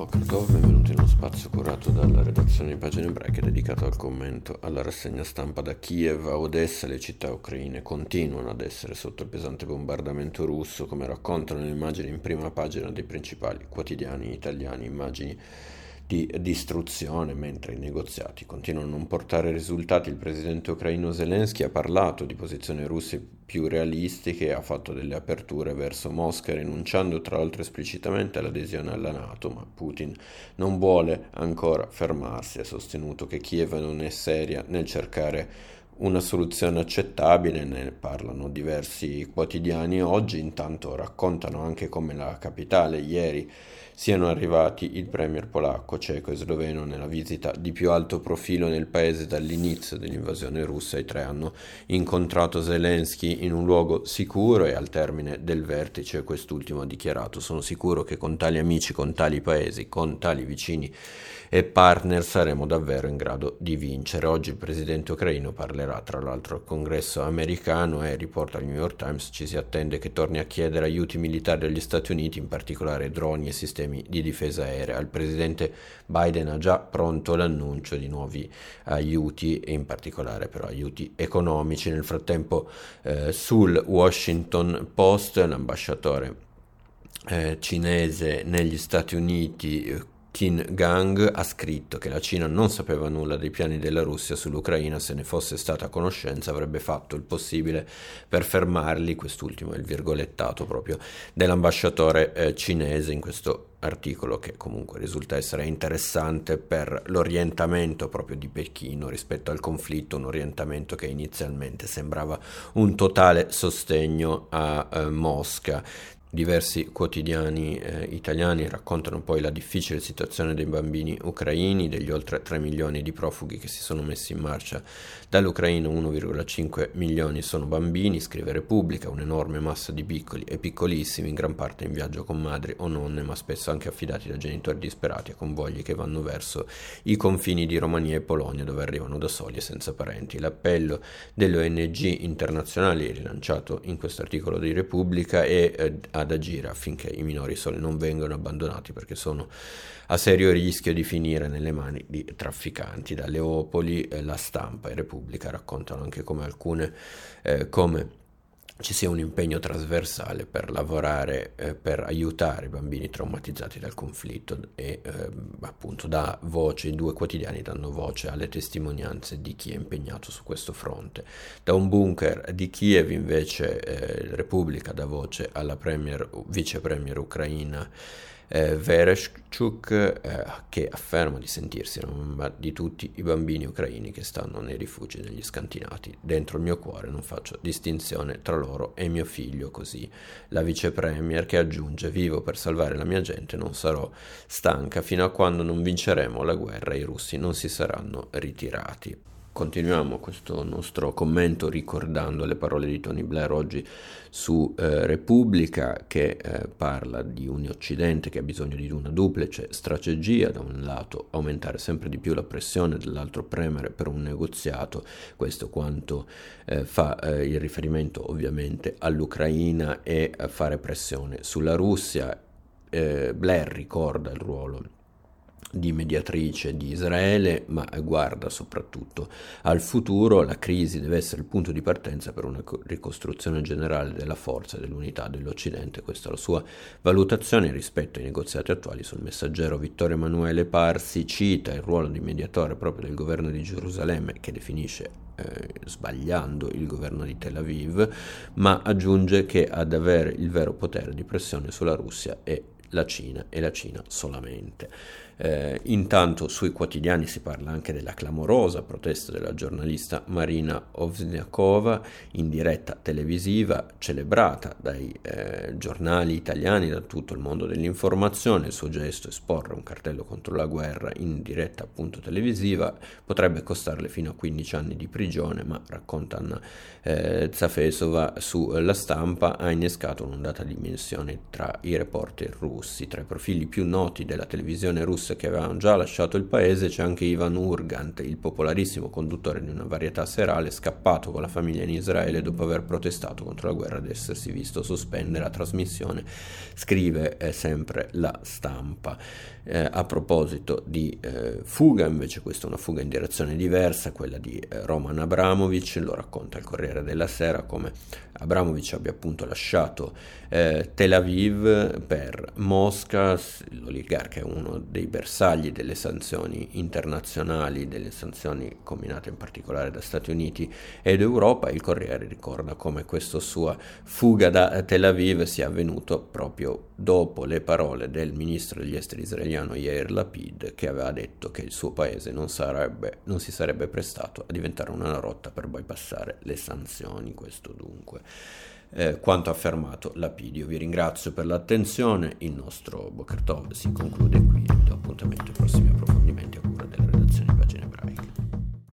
Boker Tov, benvenuti in uno spazio curato dalla redazione di Pagine Ebraiche dedicato al commento alla rassegna stampa da Kiev a Odessa. Le città ucraine continuano ad essere sotto il pesante bombardamento russo, come raccontano le immagini in prima pagina dei principali quotidiani italiani, immagini di distruzione, mentre i negoziati continuano a non portare risultati. Il presidente ucraino Zelensky ha parlato di posizioni russe più realistiche ha fatto delle aperture verso Mosca, rinunciando tra l'altro esplicitamente all'adesione alla Nato, ma Putin non vuole ancora fermarsi, ha sostenuto che Kiev non è seria nel cercare una soluzione accettabile, ne parlano diversi quotidiani oggi, intanto raccontano anche come la capitale ieri siano arrivati il premier polacco, ceco e sloveno nella visita di più alto profilo nel paese dall'inizio dell'invasione russa. I tre hanno incontrato Zelensky in un luogo sicuro e al termine del vertice quest'ultimo ha dichiarato sono sicuro che con tali amici, con tali paesi, con tali vicini e partner saremo davvero in grado di vincere. Oggi il presidente ucraino parlerà tra l'altro al congresso americano e riporta al New York Times ci si attende che torni a chiedere aiuti militari agli Stati Uniti, in particolare droni e sistemi di difesa aerea. Il presidente Biden ha già pronto l'annuncio di nuovi aiuti in particolare però aiuti economici. Nel frattempo eh, sul Washington Post l'ambasciatore eh, cinese negli Stati Uniti eh, Qin Gang ha scritto che la Cina non sapeva nulla dei piani della Russia sull'Ucraina, se ne fosse stata a conoscenza avrebbe fatto il possibile per fermarli, quest'ultimo è il virgolettato proprio dell'ambasciatore eh, cinese in questo articolo che comunque risulta essere interessante per l'orientamento proprio di Pechino rispetto al conflitto, un orientamento che inizialmente sembrava un totale sostegno a eh, Mosca. Diversi quotidiani eh, italiani raccontano poi la difficile situazione dei bambini ucraini, degli oltre 3 milioni di profughi che si sono messi in marcia dall'Ucraina, 1,5 milioni sono bambini, scrive Repubblica, un'enorme massa di piccoli e piccolissimi, in gran parte in viaggio con madri o nonne, ma spesso anche affidati da genitori disperati a convogli che vanno verso i confini di Romania e Polonia dove arrivano da soli e senza parenti. L'appello delle ONG internazionali rilanciato in questo articolo di Repubblica è eh, ad agire affinché i minori non vengano abbandonati perché sono a serio rischio di finire nelle mani di trafficanti. Da Leopoli eh, la stampa e Repubblica raccontano anche come alcune eh, come ci sia un impegno trasversale per lavorare eh, per aiutare i bambini traumatizzati dal conflitto e eh, appunto dà voce, i due quotidiani danno voce alle testimonianze di chi è impegnato su questo fronte. Da un bunker di Kiev invece eh, Repubblica dà voce alla premier, vice premier ucraina eh, Vereshchuk eh, che afferma di sentirsi la mamma di tutti i bambini ucraini che stanno nei rifugi degli scantinati. Dentro il mio cuore non faccio distinzione tra loro e mio figlio, così la vice premier che aggiunge vivo per salvare la mia gente, non sarò stanca fino a quando non vinceremo la guerra e i russi non si saranno ritirati. Continuiamo questo nostro commento ricordando le parole di Tony Blair oggi su eh, Repubblica che eh, parla di un Occidente che ha bisogno di una duplice strategia, da un lato aumentare sempre di più la pressione, dall'altro premere per un negoziato, questo quanto eh, fa eh, il riferimento ovviamente all'Ucraina e fare pressione sulla Russia. Eh, Blair ricorda il ruolo di mediatrice di Israele, ma guarda soprattutto al futuro. La crisi deve essere il punto di partenza per una ricostruzione generale della forza e dell'unità dell'Occidente. Questa è la sua valutazione rispetto ai negoziati attuali. Sul messaggero Vittorio Emanuele Parsi cita il ruolo di mediatore proprio del governo di Gerusalemme, che definisce eh, sbagliando il governo di Tel Aviv, ma aggiunge che ad avere il vero potere di pressione sulla Russia è la Cina e la Cina solamente. Eh, intanto sui quotidiani si parla anche della clamorosa protesta della giornalista Marina Ovsniakova in diretta televisiva celebrata dai eh, giornali italiani, da tutto il mondo dell'informazione. Il suo gesto, esporre un cartello contro la guerra in diretta appunto televisiva, potrebbe costarle fino a 15 anni di prigione, ma racconta Anna eh, Zafesova sulla stampa ha innescato un'ondata di dimensioni tra i reporter russi. Tra i profili più noti della televisione russa che avevano già lasciato il paese c'è anche Ivan Urgant, il popolarissimo conduttore di una varietà serale scappato con la famiglia in Israele dopo aver protestato contro la guerra ed essersi visto sospendere la trasmissione, scrive eh, sempre la stampa. Eh, a proposito di eh, fuga, invece questa è una fuga in direzione diversa, quella di eh, Roman Abramovic, lo racconta il Corriere della Sera come Abramovic abbia appunto lasciato eh, Tel Aviv per Mosca, l'oligarca è uno dei bersagli delle sanzioni internazionali, delle sanzioni combinate in particolare da Stati Uniti ed Europa, il Corriere ricorda come questa sua fuga da Tel Aviv sia avvenuto proprio dopo le parole del ministro degli esteri israeliano Yair Lapid che aveva detto che il suo paese non, sarebbe, non si sarebbe prestato a diventare una rotta per bypassare le sanzioni, questo dunque. Eh, quanto affermato Lapidio. Vi ringrazio per l'attenzione, il nostro Bokertov si conclude qui, vi do appuntamento ai prossimi approfondimenti a cura della redazione di Pagine Ebraiche.